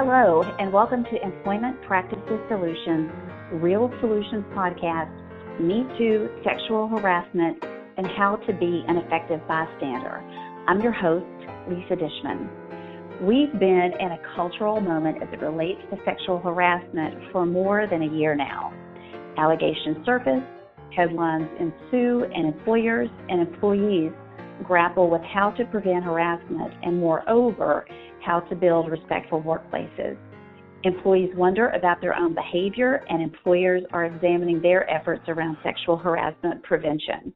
Hello, and welcome to Employment Practices Solutions Real Solutions Podcast Me Too, Sexual Harassment, and How to Be an Effective Bystander. I'm your host, Lisa Dishman. We've been in a cultural moment as it relates to sexual harassment for more than a year now. Allegations surface, headlines ensue, and employers and employees grapple with how to prevent harassment and, moreover, how to build respectful workplaces. Employees wonder about their own behavior, and employers are examining their efforts around sexual harassment prevention.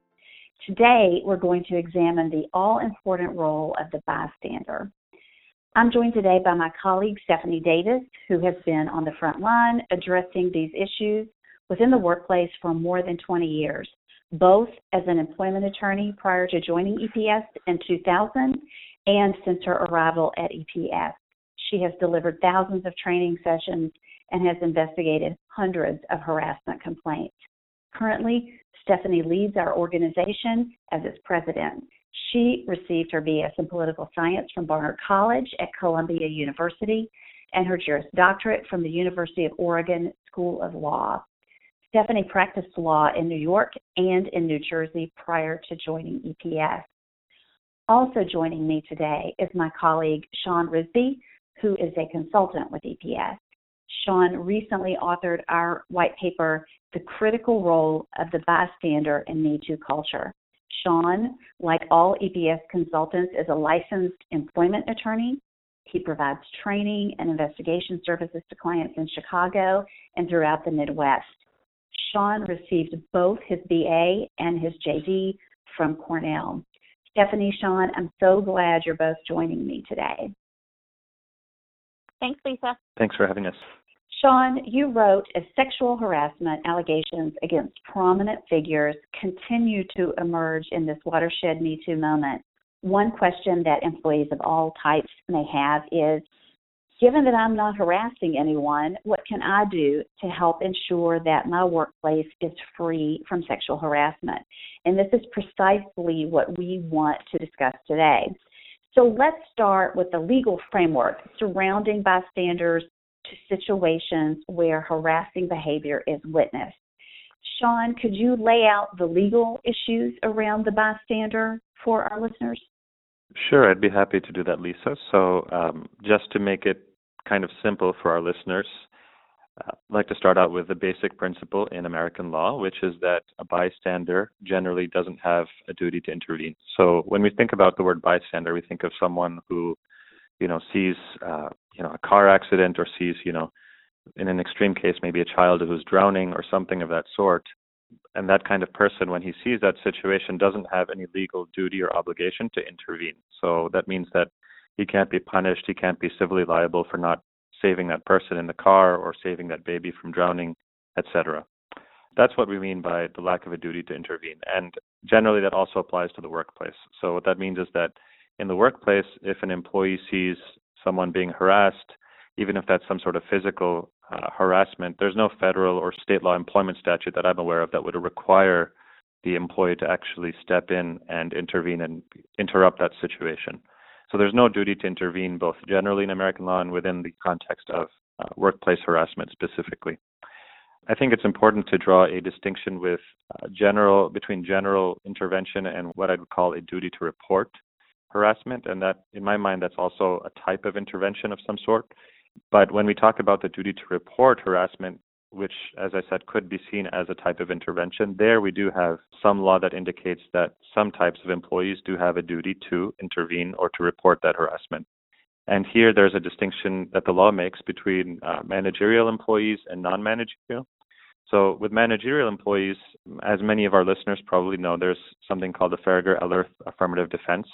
Today, we're going to examine the all important role of the bystander. I'm joined today by my colleague Stephanie Davis, who has been on the front line addressing these issues within the workplace for more than 20 years, both as an employment attorney prior to joining EPS in 2000 and since her arrival at EPS. She has delivered thousands of training sessions and has investigated hundreds of harassment complaints. Currently, Stephanie leads our organization as its president. She received her BS in political science from Barnard College at Columbia University and her Juris Doctorate from the University of Oregon School of Law. Stephanie practiced law in New York and in New Jersey prior to joining EPS. Also joining me today is my colleague Sean Risby, who is a consultant with EPS. Sean recently authored our white paper, The Critical Role of the Bystander in Me Too Culture. Sean, like all EPS consultants, is a licensed employment attorney. He provides training and investigation services to clients in Chicago and throughout the Midwest. Sean received both his BA and his JD from Cornell. Stephanie, Sean, I'm so glad you're both joining me today. Thanks, Lisa. Thanks for having us. Sean, you wrote as sexual harassment allegations against prominent figures continue to emerge in this watershed Me Too moment. One question that employees of all types may have is given that I'm not harassing anyone, what can I do to help ensure that my workplace is free from sexual harassment? And this is precisely what we want to discuss today. So let's start with the legal framework surrounding bystanders to situations where harassing behavior is witnessed. Sean, could you lay out the legal issues around the bystander for our listeners? Sure, I'd be happy to do that, Lisa. So, um, just to make it kind of simple for our listeners, uh, I'd like to start out with the basic principle in American law, which is that a bystander generally doesn't have a duty to intervene. So when we think about the word bystander, we think of someone who, you know, sees, uh, you know, a car accident or sees, you know, in an extreme case, maybe a child who's drowning or something of that sort. And that kind of person, when he sees that situation, doesn't have any legal duty or obligation to intervene. So that means that he can't be punished. He can't be civilly liable for not saving that person in the car or saving that baby from drowning, etc. That's what we mean by the lack of a duty to intervene. And generally, that also applies to the workplace. So, what that means is that in the workplace, if an employee sees someone being harassed, even if that's some sort of physical uh, harassment, there's no federal or state law employment statute that I'm aware of that would require the employee to actually step in and intervene and interrupt that situation. So there's no duty to intervene both generally in American law and within the context of uh, workplace harassment specifically. I think it's important to draw a distinction with uh, general between general intervention and what I would call a duty to report harassment, and that, in my mind, that's also a type of intervention of some sort. But when we talk about the duty to report harassment, which, as I said, could be seen as a type of intervention. There, we do have some law that indicates that some types of employees do have a duty to intervene or to report that harassment. And here, there's a distinction that the law makes between uh, managerial employees and non managerial. So, with managerial employees, as many of our listeners probably know, there's something called the Faragher Ellerth affirmative defense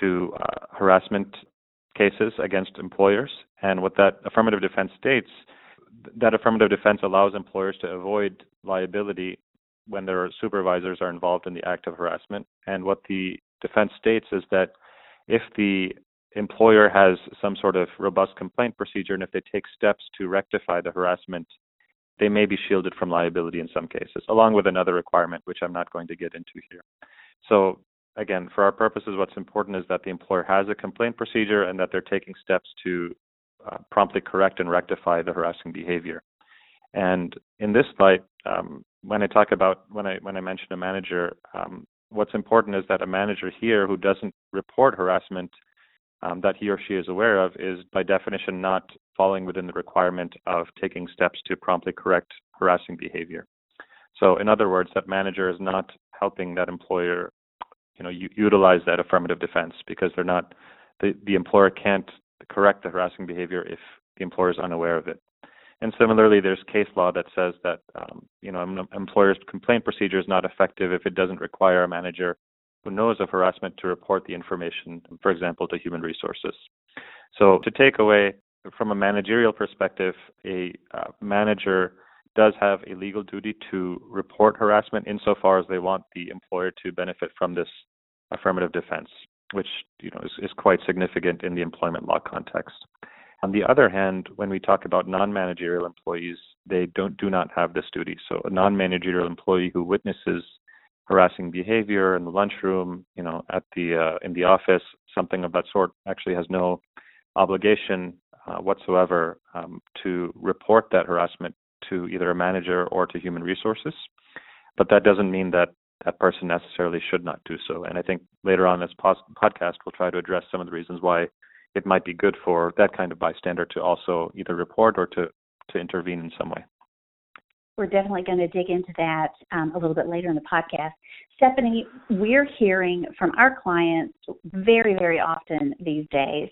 to uh, harassment cases against employers. And what that affirmative defense states that affirmative defense allows employers to avoid liability when their supervisors are involved in the act of harassment. And what the defense states is that if the employer has some sort of robust complaint procedure and if they take steps to rectify the harassment, they may be shielded from liability in some cases, along with another requirement, which I'm not going to get into here. So, again, for our purposes, what's important is that the employer has a complaint procedure and that they're taking steps to uh, promptly correct and rectify the harassing behavior. And in this light, um, when I talk about when I when I mention a manager, um, what's important is that a manager here who doesn't report harassment um, that he or she is aware of is by definition not falling within the requirement of taking steps to promptly correct harassing behavior. So, in other words, that manager is not helping that employer, you know, u- utilize that affirmative defense because they're not the the employer can't correct the harassing behavior if the employer is unaware of it. And similarly, there's case law that says that um, you know an employer's complaint procedure is not effective if it doesn't require a manager who knows of harassment to report the information, for example, to human resources. So to take away from a managerial perspective, a uh, manager does have a legal duty to report harassment insofar as they want the employer to benefit from this affirmative defense, which you know is, is quite significant in the employment law context. On the other hand, when we talk about non-managerial employees, they don't do not have this duty. So a non-managerial employee who witnesses harassing behavior in the lunchroom, you know, at the uh, in the office, something of that sort, actually has no obligation uh, whatsoever um, to report that harassment to either a manager or to human resources. But that doesn't mean that that person necessarily should not do so. And I think later on in this pos- podcast, we'll try to address some of the reasons why it might be good for that kind of bystander to also either report or to, to intervene in some way we're definitely going to dig into that um, a little bit later in the podcast. Stephanie, we're hearing from our clients very, very often these days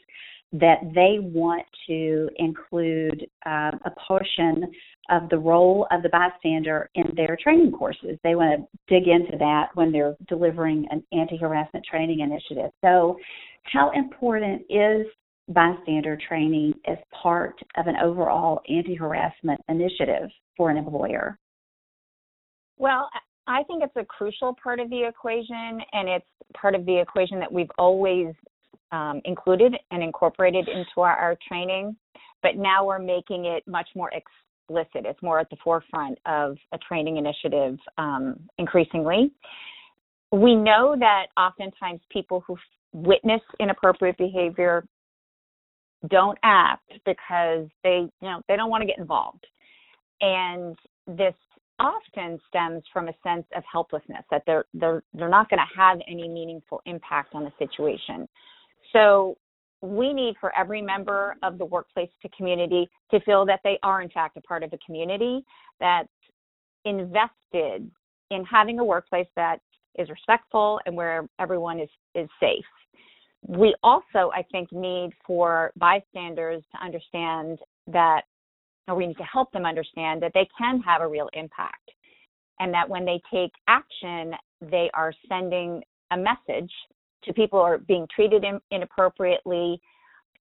that they want to include um, a portion of the role of the bystander in their training courses. They want to dig into that when they're delivering an anti harassment training initiative. So, how important is bystander training as part of an overall anti harassment initiative for an employer? Well, I think it's a crucial part of the equation, and it's part of the equation that we've always um, included and incorporated into our, our, training. But now we're making it much more explicit. It's more at the forefront of a training initiative um, increasingly. We know that oftentimes people who witness inappropriate behavior don't act because they you know they don't want to get involved and this often stems from a sense of helplessness that they're they're they're not going to have any meaningful impact on the situation so we need for every member of the workplace to community to feel that they are in fact a part of a community that's invested in having a workplace that is respectful and where everyone is is safe we also, I think, need for bystanders to understand that, or we need to help them understand that they can have a real impact. And that when they take action, they are sending a message to people who are being treated in, inappropriately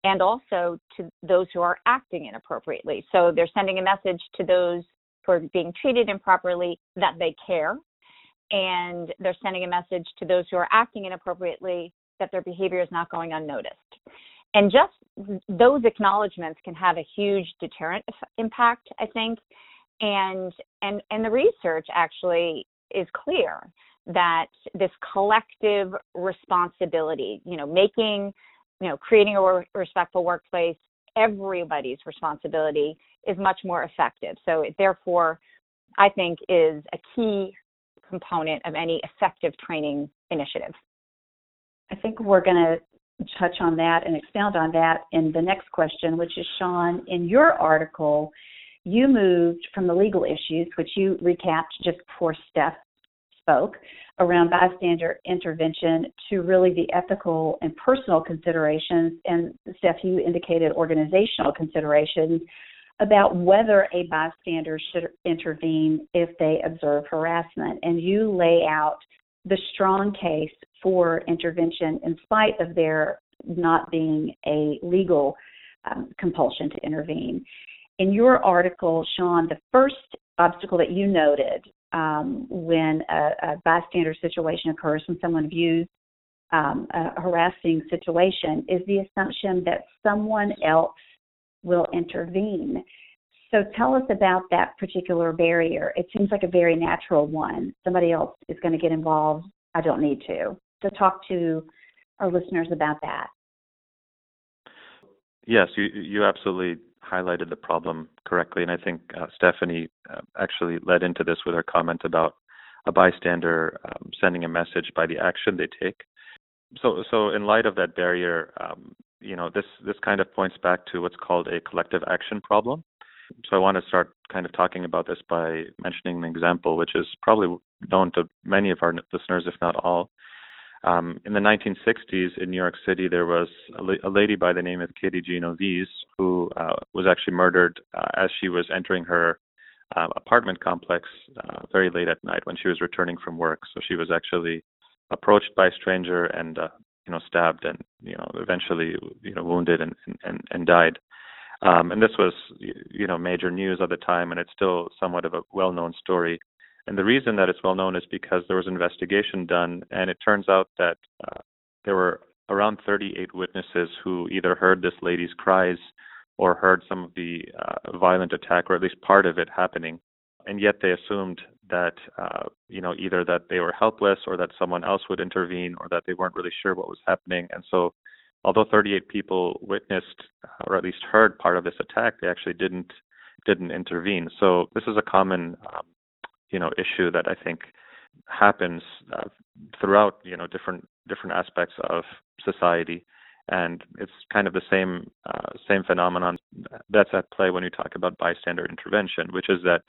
and also to those who are acting inappropriately. So they're sending a message to those who are being treated improperly that they care. And they're sending a message to those who are acting inappropriately that their behavior is not going unnoticed. And just those acknowledgments can have a huge deterrent impact, I think. And and and the research actually is clear that this collective responsibility, you know, making, you know, creating a respectful workplace everybody's responsibility is much more effective. So it therefore I think is a key component of any effective training initiative. I think we're going to touch on that and expound on that in the next question, which is Sean, in your article, you moved from the legal issues, which you recapped just before Steph spoke, around bystander intervention to really the ethical and personal considerations. And Steph, you indicated organizational considerations about whether a bystander should intervene if they observe harassment. And you lay out the strong case for intervention in spite of there not being a legal um, compulsion to intervene. In your article, Sean, the first obstacle that you noted um, when a, a, bystander situation occurs, when someone views um, a harassing situation, is the assumption that someone else will intervene. So tell us about that particular barrier. It seems like a very natural one. Somebody else is going to get involved. I don't need to. To talk to our listeners about that. Yes, you you absolutely highlighted the problem correctly, and I think uh, Stephanie uh, actually led into this with her comment about a bystander um, sending a message by the action they take. So, so in light of that barrier, um, you know, this this kind of points back to what's called a collective action problem. So, I want to start kind of talking about this by mentioning an example, which is probably known to many of our listeners, if not all. Um, in the 1960s in New York City, there was a, la- a lady by the name of Katie Genovese who uh, was actually murdered uh, as she was entering her uh, apartment complex uh, very late at night when she was returning from work. So she was actually approached by a stranger and uh, you know stabbed and you know eventually you know wounded and and, and died. Um, and this was you know major news at the time, and it's still somewhat of a well-known story. And the reason that it's well known is because there was an investigation done, and it turns out that uh, there were around 38 witnesses who either heard this lady's cries or heard some of the uh, violent attack, or at least part of it happening, and yet they assumed that uh, you know either that they were helpless or that someone else would intervene, or that they weren't really sure what was happening. And so, although 38 people witnessed uh, or at least heard part of this attack, they actually didn't didn't intervene. So this is a common um, you know issue that I think happens uh, throughout you know different different aspects of society and it's kind of the same uh, same phenomenon that's at play when you talk about bystander intervention, which is that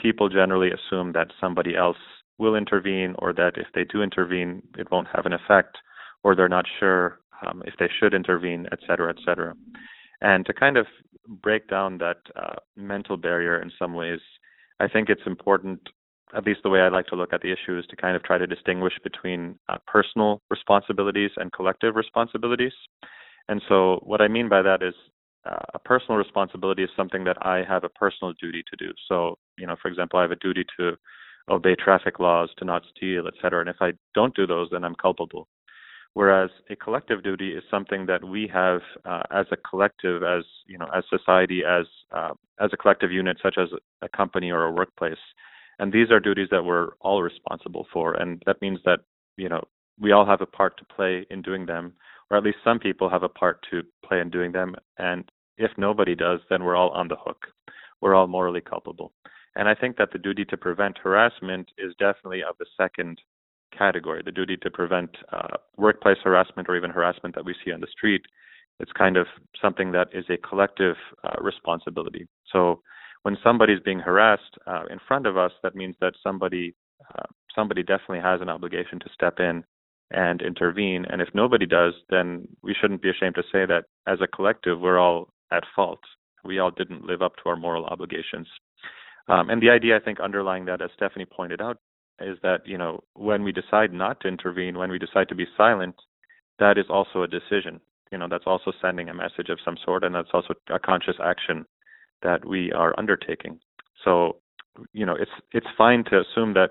people generally assume that somebody else will intervene, or that if they do intervene, it won't have an effect, or they're not sure um, if they should intervene, et cetera, et cetera. And to kind of break down that uh, mental barrier in some ways, I think it's important at least the way I like to look at the issue is to kind of try to distinguish between uh, personal responsibilities and collective responsibilities. And so, what I mean by that is uh, a personal responsibility is something that I have a personal duty to do. So, you know, for example, I have a duty to obey traffic laws, to not steal, et cetera. And if I don't do those, then I'm culpable. Whereas a collective duty is something that we have uh, as a collective, as you know, as society, as uh, as a collective unit, such as a company or a workplace and these are duties that we're all responsible for. And that means that you know we all have a part to play in doing them or at least some people have a part to play in doing them. And if nobody does then we're all on the hook. We're all morally culpable. And i think that the duty to prevent harassment is definitely of the second category. The duty to prevent uh, workplace harassment or even harassment that we see on the street it's kind of something that is a collective uh, responsibility. So when somebody's being harassed uh, in front of us, that means that somebody uh, somebody definitely has an obligation to step in and intervene. And if nobody does, then we shouldn't be ashamed to say that as a collective, we're all at fault. We all didn't live up to our moral obligations. Um, and the idea, I think, underlying that, as Stephanie pointed out, is that you know when we decide not to intervene, when we decide to be silent, that is also a decision. You know, that's also sending a message of some sort, and that's also a conscious action that we are undertaking. So, you know, it's it's fine to assume that,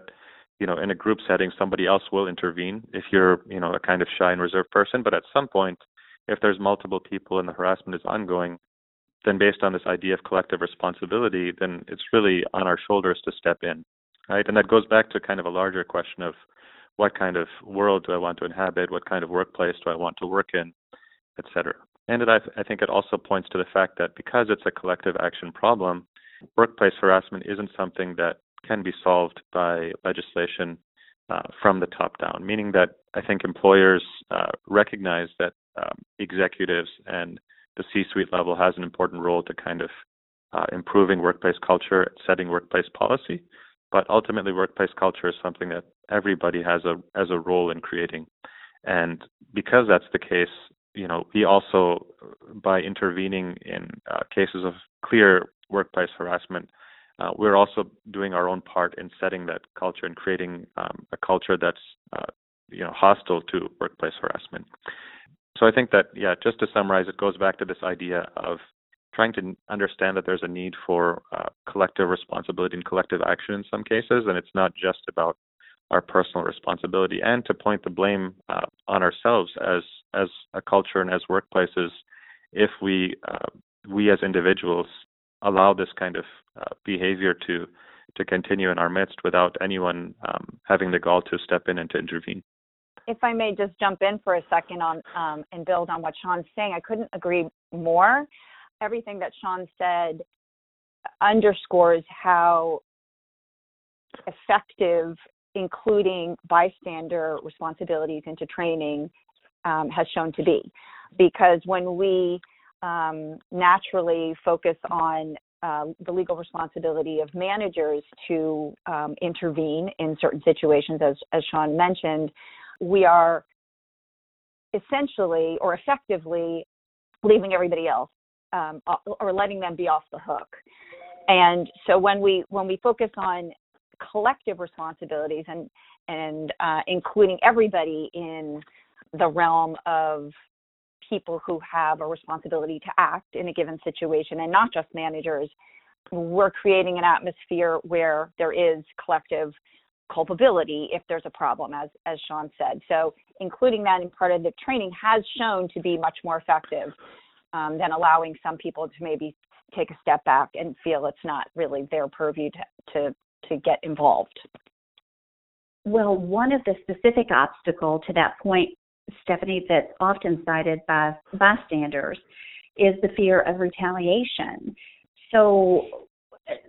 you know, in a group setting somebody else will intervene if you're, you know, a kind of shy and reserved person, but at some point if there's multiple people and the harassment is ongoing, then based on this idea of collective responsibility, then it's really on our shoulders to step in. Right? And that goes back to kind of a larger question of what kind of world do I want to inhabit, what kind of workplace do I want to work in, et cetera. And it, I, I think it also points to the fact that because it's a collective action problem, workplace harassment isn't something that can be solved by legislation uh, from the top down, meaning that I think employers uh, recognize that um, executives and the C suite level has an important role to kind of uh, improving workplace culture, setting workplace policy. But ultimately, workplace culture is something that everybody has a as a role in creating. And because that's the case, you know, we also, by intervening in uh, cases of clear workplace harassment, uh, we're also doing our own part in setting that culture and creating um, a culture that's, uh, you know, hostile to workplace harassment. So I think that, yeah, just to summarize, it goes back to this idea of trying to understand that there's a need for uh, collective responsibility and collective action in some cases, and it's not just about our personal responsibility and to point the blame uh, on ourselves as as a culture and as workplaces if we uh, we as individuals allow this kind of uh, behavior to to continue in our midst without anyone um, having the gall to step in and to intervene. if I may just jump in for a second on um, and build on what Sean's saying, I couldn't agree more. Everything that Sean said underscores how effective including bystander responsibilities into training um, has shown to be. Because when we um, naturally focus on uh, the legal responsibility of managers to um, intervene in certain situations, as, as Sean mentioned, we are essentially or effectively leaving everybody else um, or letting them be off the hook. And so when we when we focus on collective responsibilities and and uh, including everybody in the realm of people who have a responsibility to act in a given situation and not just managers we're creating an atmosphere where there is collective culpability if there's a problem as as Sean said so including that in part of the training has shown to be much more effective um, than allowing some people to maybe take a step back and feel it's not really their purview to, to to get involved? Well, one of the specific obstacle to that point, Stephanie, that's often cited by bystanders is the fear of retaliation. So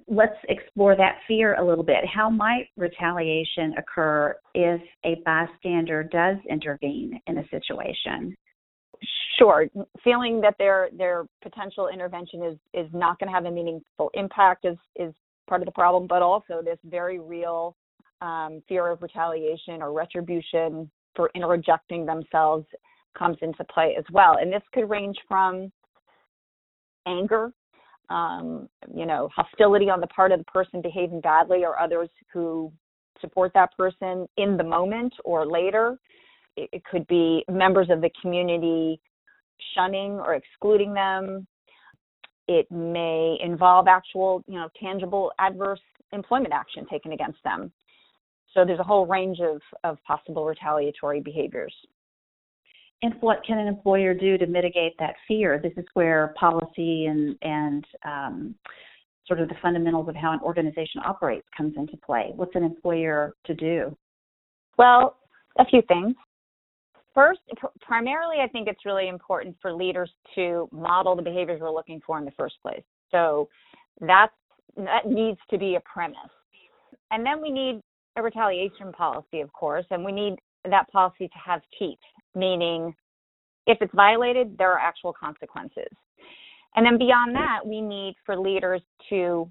let's explore that fear a little bit. How might retaliation occur if a bystander does intervene in a situation? Sure, feeling that their their potential intervention is is not going to have a meaningful impact is is part of the problem, but also this very real um, fear of retaliation or retribution for interjecting themselves comes into play as well. And this could range from anger, um, you know, hostility on the part of the person behaving badly or others who support that person in the moment or later. It, it could be members of the community shunning or excluding them, it may involve actual, you know, tangible adverse employment action taken against them. So there's a whole range of, of possible retaliatory behaviors. And what can an employer do to mitigate that fear? This is where policy and and um, sort of the fundamentals of how an organization operates comes into play. What's an employer to do? Well, a few things first, primarily, I think it's really important for leaders to model the behaviors we're looking for in the first place. So that's that needs to be a premise. And then we need a retaliation policy, of course, and we need that policy to have teeth, meaning if it's violated, there are actual consequences. And then beyond that, we need for leaders to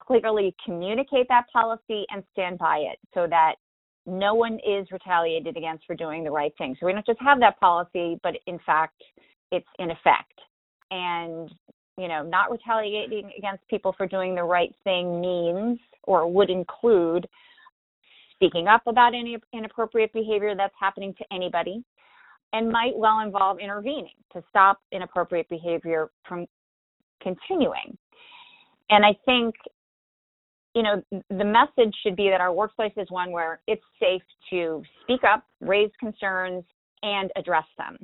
clearly communicate that policy and stand by it so that no one is retaliated against for doing the right thing. So we don't just have that policy, but in fact, it's in effect. And, you know, not retaliating against people for doing the right thing means or would include speaking up about any inappropriate behavior that's happening to anybody and might well involve intervening to stop inappropriate behavior from continuing. And I think you know, the message should be that our workplace is one where it's safe to speak up, raise concerns, and address them.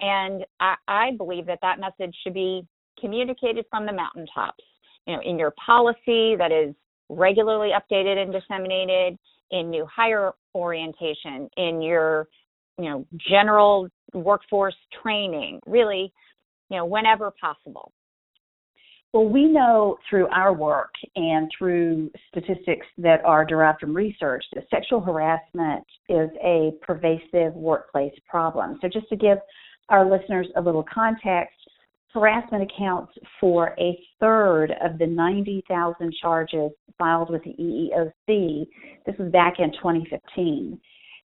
And I, I believe that that message should be communicated from the mountaintops. You know, in your policy that is regularly updated and disseminated, in new hire orientation, in your, you know, general workforce training, really, you know, whenever possible. Well, we know through our work and through statistics that are derived from research that sexual harassment is a pervasive workplace problem. So, just to give our listeners a little context, harassment accounts for a third of the 90,000 charges filed with the EEOC. This was back in 2015.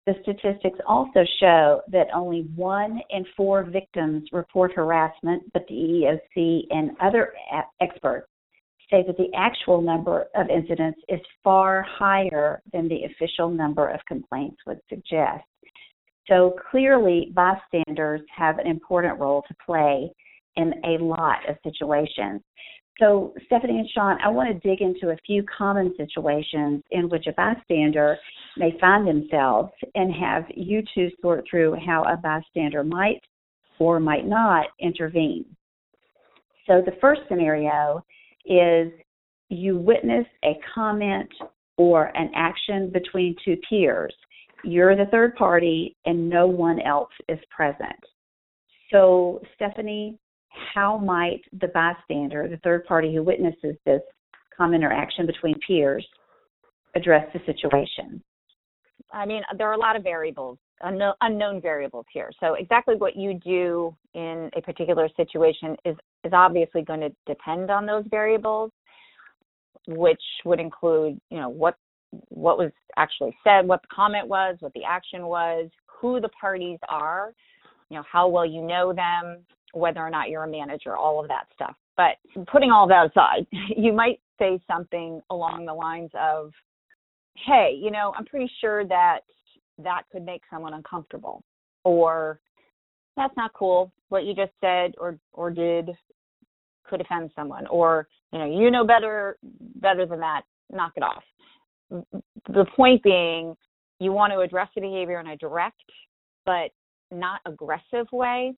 The statistics also show that only one in four victims report harassment, but the EEOC and other experts say that the actual number of incidents is far higher than the official number of complaints would suggest. So clearly, bystanders have an important role to play in a lot of situations. So, Stephanie and Sean, I want to dig into a few common situations in which a bystander may find themselves and have you two sort through how a bystander might or might not intervene. So, the first scenario is you witness a comment or an action between two peers, you're the third party and no one else is present. So, Stephanie, how might the bystander, the third party who witnesses this common interaction between peers, address the situation? I mean, there are a lot of variables, unknown, unknown variables here. So, exactly what you do in a particular situation is is obviously going to depend on those variables, which would include, you know, what what was actually said, what the comment was, what the action was, who the parties are, you know, how well you know them, whether or not you're a manager, all of that stuff. But putting all that aside, you might say something along the lines of, hey, you know, I'm pretty sure that that could make someone uncomfortable or that's not cool what you just said or or did could offend someone or you know you know better better than that knock it off the point being you want to address the behavior in a direct but not aggressive way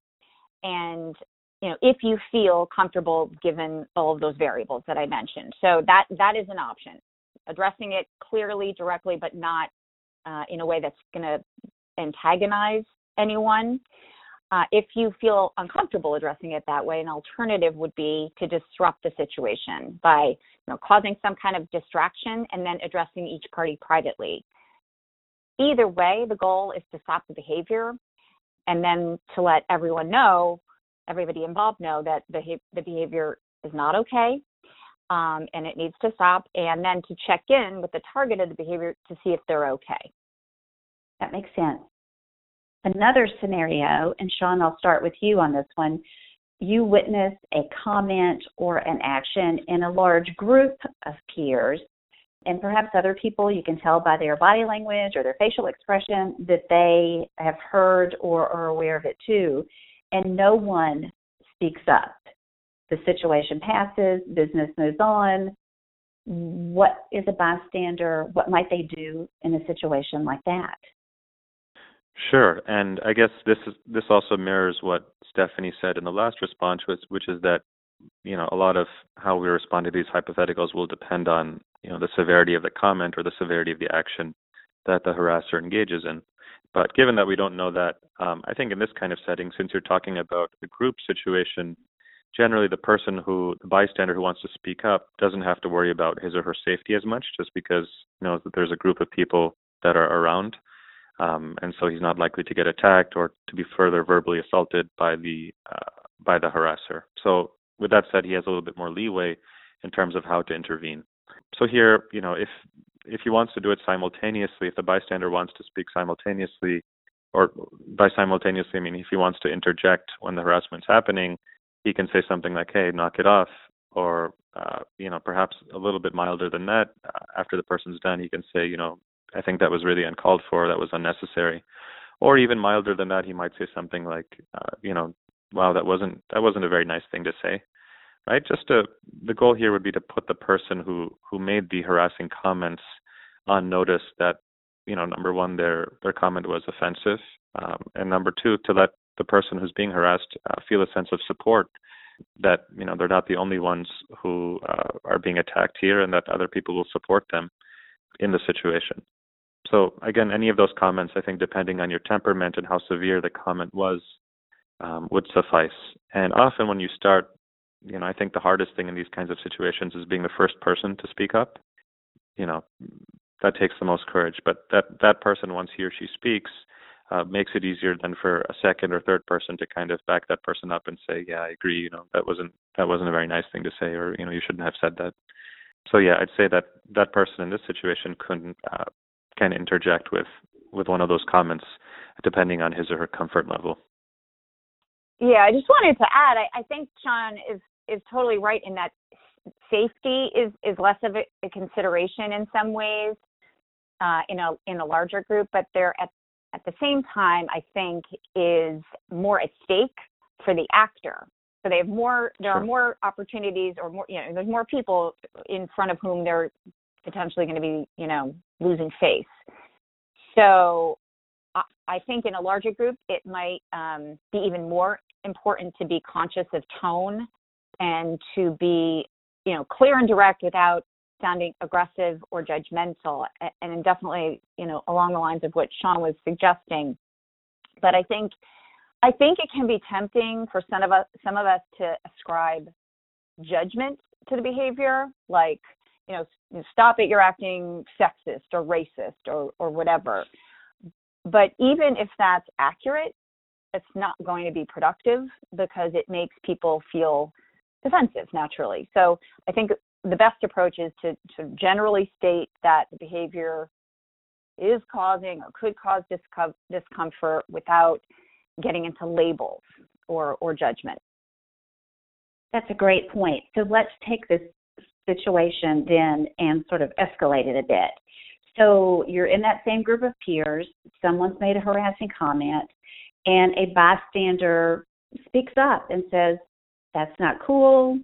and you know if you feel comfortable given all of those variables that i mentioned. So that that is an option. Addressing it clearly directly but not uh, in a way that's going to antagonize anyone. Uh, if you feel uncomfortable addressing it that way, an alternative would be to disrupt the situation by you know, causing some kind of distraction and then addressing each party privately. Either way, the goal is to stop the behavior and then to let everyone know, everybody involved know that the, the behavior is not okay um, and it needs to stop, and then to check in with the target of the behavior to see if they're okay. That makes sense. Another scenario, and Sean, I'll start with you on this one. You witness a comment or an action in a large group of peers, and perhaps other people you can tell by their body language or their facial expression that they have heard or are aware of it too, and no one speaks up. The situation passes, business moves on. What is a bystander? What might they do in a situation like that? Sure, and I guess this is this also mirrors what Stephanie said in the last response, which, which is that you know a lot of how we respond to these hypotheticals will depend on you know the severity of the comment or the severity of the action that the harasser engages in. But given that we don't know that, um, I think in this kind of setting, since you're talking about a group situation, generally the person who the bystander who wants to speak up doesn't have to worry about his or her safety as much, just because you know that there's a group of people that are around um, and so he's not likely to get attacked or to be further verbally assaulted by the uh, by the harasser. So with that said, he has a little bit more leeway in terms of how to intervene. So here, you know, if if he wants to do it simultaneously, if the bystander wants to speak simultaneously, or by simultaneously, I mean if he wants to interject when the harassment's happening, he can say something like, "Hey, knock it off," or uh, you know, perhaps a little bit milder than that. Uh, after the person's done, he can say, you know, I think that was really uncalled for. That was unnecessary. Or even milder than that, he might say something like, uh, you know, wow, that wasn't that wasn't a very nice thing to say, right? Just to the goal here would be to put the person who who made the harassing comments on notice that, you know, number one, their their comment was offensive, um, and number two, to let the person who's being harassed uh, feel a sense of support that you know they're not the only ones who uh, are being attacked here, and that other people will support them in the situation. So again, any of those comments, I think, depending on your temperament and how severe the comment was, um, would suffice. And often when you start, you know, I think the hardest thing in these kinds of situations is being the first person to speak up. You know, that takes the most courage. But that that person, once he or she speaks, uh, makes it easier than for a second or third person to kind of back that person up and say, "Yeah, I agree. You know, that wasn't that wasn't a very nice thing to say, or you know, you shouldn't have said that." So yeah, I'd say that that person in this situation couldn't uh, can interject with with one of those comments depending on his or her comfort level. Yeah, I just wanted to add. I, I think Sean is is totally right in that safety is is less of a, a consideration in some ways uh, in a in a larger group, but there at at the same time, I think is more at stake for the actor. So they have more. There sure. are more opportunities, or more. You know, there's more people in front of whom they're potentially going to be, you know, losing face. So I think in a larger group, it might um, be even more important to be conscious of tone and to be, you know, clear and direct without sounding aggressive or judgmental. And definitely you know along the lines of what sean was suggesting. But i think i think it can be tempting for some of us some of us to ascribe judgment to the behavior like you know stop it you're acting sexist or racist or or whatever. But even if that's accurate it's not going to be productive because it makes people feel defensive naturally so i think the best approach is to, to generally state that the behavior is causing or could cause discom- discomfort without getting into labels or, or judgment. That's a great point. So let's take this situation then and sort of escalate it a bit. So you're in that same group of peers, someone's made a harassing comment, and a bystander speaks up and says, That's not cool,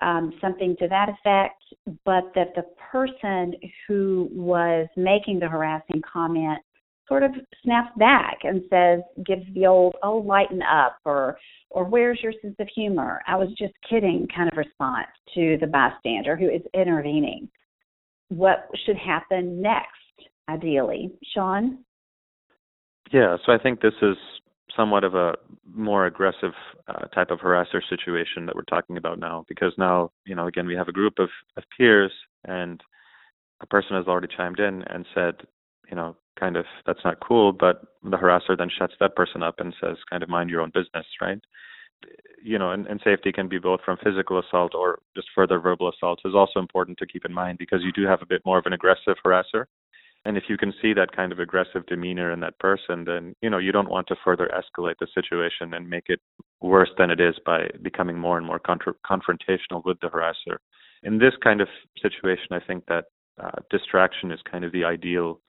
um, something to that effect, but that the person who was making the harassing comment sort of snaps back and says, gives the old, oh, lighten up, or, or where's your sense of humor? I was just kidding kind of response to the bystander who is intervening. What should happen next, ideally? Sean? Yeah, so I think this is somewhat of a more aggressive uh, type of harasser situation that we're talking about now because now you know again we have a group of, of peers and a person has already chimed in and said you know kind of that's not cool but the harasser then shuts that person up and says kind of mind your own business right? You know and, and safety can be both from physical assault or just further verbal assault is also important to keep in mind because you do have a bit more of an aggressive harasser and if you can see that kind of aggressive demeanor in that person, then you know you don't want to further escalate the situation and make it worse than it is by becoming more and more contra- confrontational with the harasser. In this kind of situation, I think that uh, distraction is kind of the ideal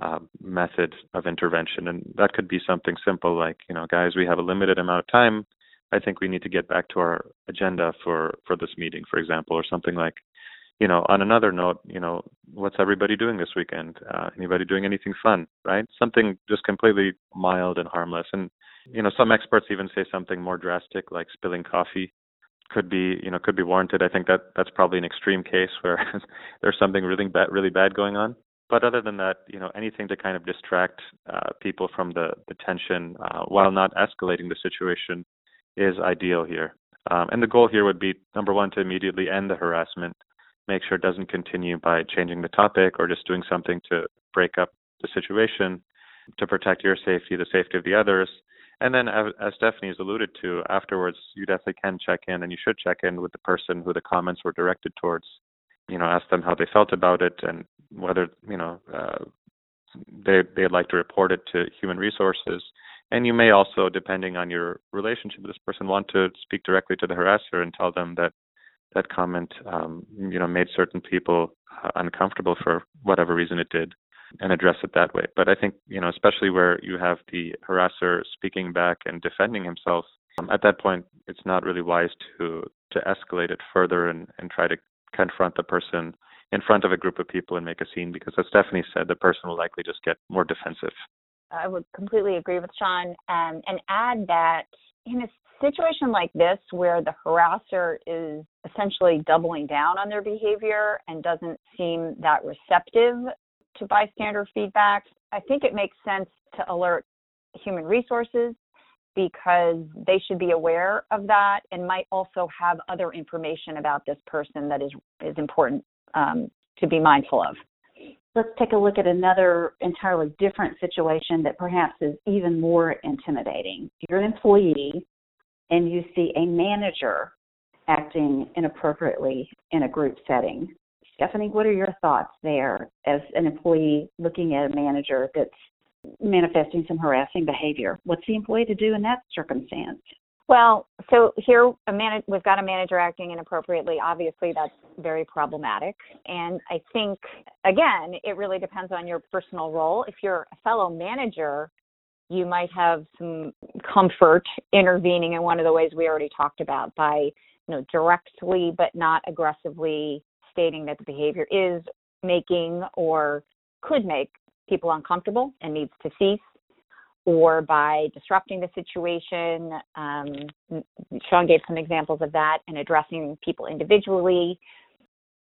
uh, method of intervention, and that could be something simple like, you know, guys, we have a limited amount of time. I think we need to get back to our agenda for for this meeting, for example, or something like, you know, on another note, you know, what's everybody doing this weekend? Uh, anybody doing anything fun, right? Something just completely mild and harmless. And, you know, some experts even say something more drastic like spilling coffee could be, you know, could be warranted. I think that that's probably an extreme case where there's something really bad, really bad going on. But other than that, you know, anything to kind of distract uh, people from the, the tension uh, while not escalating the situation is ideal here. Um, and the goal here would be number one to immediately end the harassment make sure it doesn't continue by changing the topic or just doing something to break up the situation to protect your safety, the safety of the others. And then, as Stephanie has alluded to, afterwards, you definitely can check in and you should check in with the person who the comments were directed towards. You know, ask them how they felt about it and whether, you know, uh, they, they'd like to report it to human resources. And you may also, depending on your relationship with this person, want to speak directly to the harasser and tell them that that comment, um, you know, made certain people uh, uncomfortable for whatever reason it did, and address it that way. But I think, you know, especially where you have the harasser speaking back and defending himself, um, at that point, it's not really wise to to escalate it further and and try to confront the person in front of a group of people and make a scene because, as Stephanie said, the person will likely just get more defensive. I would completely agree with Sean um, and add that in a situation like this where the harasser is essentially doubling down on their behavior and doesn't seem that receptive to bystander feedback, I think it makes sense to alert human resources because they should be aware of that and might also have other information about this person that is is important um, to be mindful of. Let's take a look at another entirely different situation that perhaps is even more intimidating. You're an employee and you see a manager acting inappropriately in a group setting. Stephanie, what are your thoughts there as an employee looking at a manager that's manifesting some harassing behavior? What's the employee to do in that circumstance? Well, so here a man- we've got a manager acting inappropriately. Obviously, that's very problematic. And I think, again, it really depends on your personal role. If you're a fellow manager, you might have some comfort intervening in one of the ways we already talked about by you know directly but not aggressively stating that the behavior is making or could make people uncomfortable and needs to cease or by disrupting the situation um, sean gave some examples of that and addressing people individually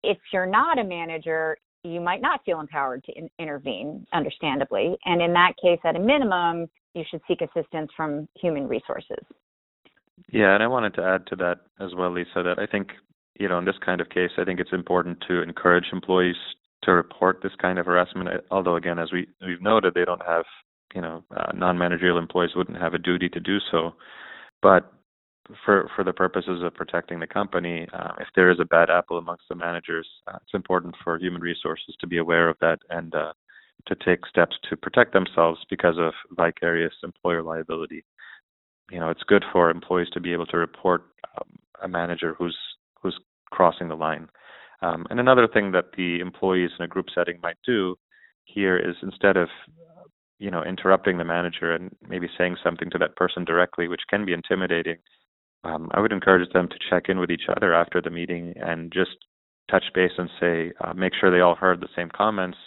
if you're not a manager, you might not feel empowered to in- intervene, understandably. And in that case, at a minimum, you should seek assistance from human resources. Yeah, and I wanted to add to that as well, Lisa, that I think, you know, in this kind of case, I think it's important to encourage employees to report this kind of harassment. Although, again, as we, we've noted, they don't have, you know, uh, non managerial employees wouldn't have a duty to do so. But for for the purposes of protecting the company, uh, if there is a bad apple amongst the managers, uh, it's important for human resources to be aware of that and uh, to take steps to protect themselves because of vicarious employer liability. You know, it's good for employees to be able to report um, a manager who's who's crossing the line. Um, and another thing that the employees in a group setting might do here is instead of you know interrupting the manager and maybe saying something to that person directly, which can be intimidating, um, I would encourage them to check in with each other after the meeting and just touch base and say, uh, make sure they all heard the same comments,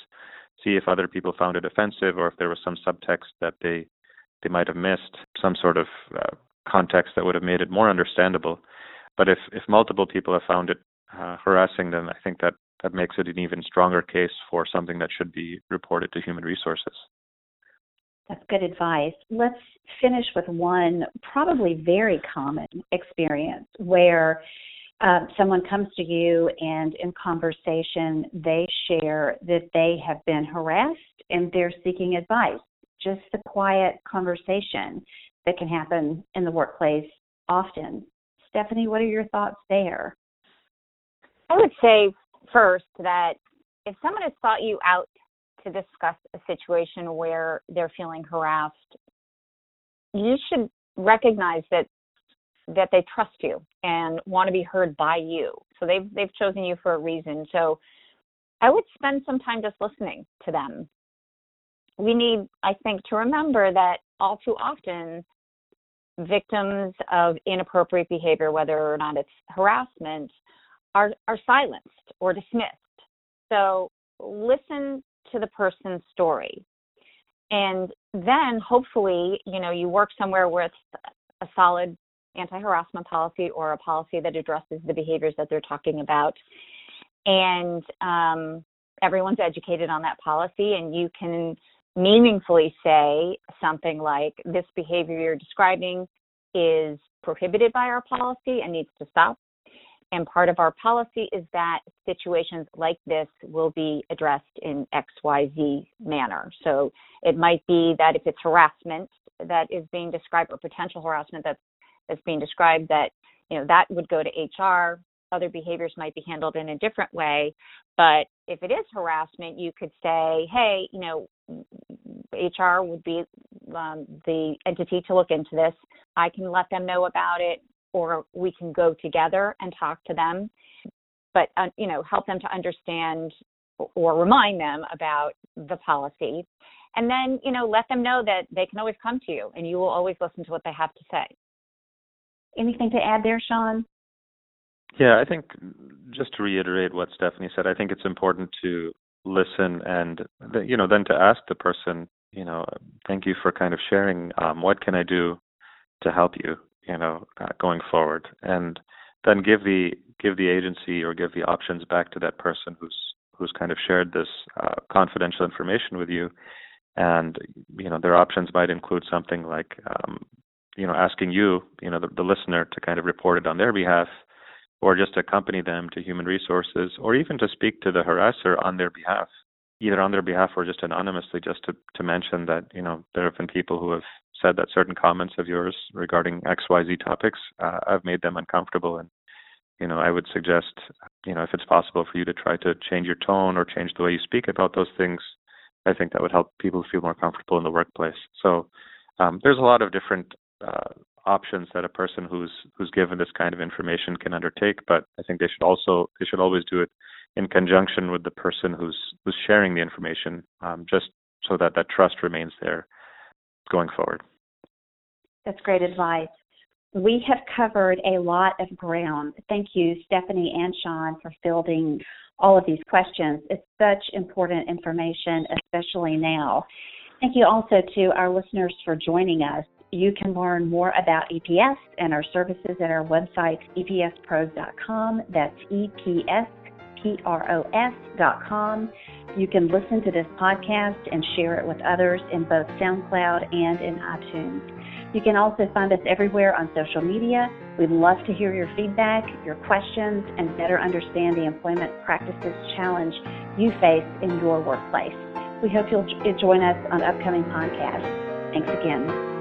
see if other people found it offensive or if there was some subtext that they they might have missed, some sort of uh, context that would have made it more understandable. But if if multiple people have found it uh, harassing, then I think that that makes it an even stronger case for something that should be reported to human resources. That's good advice. Let's finish with one probably very common experience where uh, someone comes to you and in conversation they share that they have been harassed and they're seeking advice. Just the quiet conversation that can happen in the workplace often. Stephanie, what are your thoughts there? I would say first that if someone has sought you out to discuss a situation where they're feeling harassed, you should recognize that that they trust you and want to be heard by you. So they've they've chosen you for a reason. So I would spend some time just listening to them. We need, I think, to remember that all too often victims of inappropriate behavior, whether or not it's harassment, are are silenced or dismissed. So listen to the person's story. And then hopefully, you know, you work somewhere with a solid anti-harassment policy or a policy that addresses the behaviors that they're talking about. And um, everyone's educated on that policy and you can meaningfully say something like this behavior you're describing is prohibited by our policy and needs to stop and part of our policy is that situations like this will be addressed in XYZ manner. So it might be that if it's harassment that is being described or potential harassment that's that's being described that you know that would go to HR. Other behaviors might be handled in a different way. But if it is harassment, you could say, hey, you know, HR would be um, the entity to look into this. I can let them know about it or we can go together and talk to them. But uh, you know help them to understand or remind them about the policy. And then you know let them know that they can always come to you and you will always listen to what they have to say. Anything to add there sean? Yeah i think just to reiterate what stephanie said i think it's important to listen and you know then to ask the person you know thank you for kind of sharing um, what can i do to help you you know, uh, going forward, and then give the give the agency or give the options back to that person who's who's kind of shared this uh, confidential information with you. And you know, their options might include something like, um, you know, asking you, you know, the, the listener to kind of report it on their behalf, or just accompany them to human resources, or even to speak to the harasser on their behalf either on their behalf or just anonymously, just to, to mention that, you know, there have been people who have said that certain comments of yours regarding XYZ topics uh, have made them uncomfortable. And, you know, I would suggest, you know, if it's possible for you to try to change your tone or change the way you speak about those things, I think that would help people feel more comfortable in the workplace. So um, there's a lot of different uh, options that a person who's who's given this kind of information can undertake, but I think they should also they should always do it in conjunction with the person who's who's sharing the information, um, just so that that trust remains there going forward. That's great advice. We have covered a lot of ground. Thank you, Stephanie and Sean, for fielding all of these questions. It's such important information, especially now. Thank you also to our listeners for joining us. You can learn more about EPS and our services at our website, epspros.com. That's EPS P-R-O-S.com. You can listen to this podcast and share it with others in both SoundCloud and in iTunes. You can also find us everywhere on social media. We'd love to hear your feedback, your questions, and better understand the employment practices challenge you face in your workplace. We hope you'll join us on upcoming podcasts. Thanks again.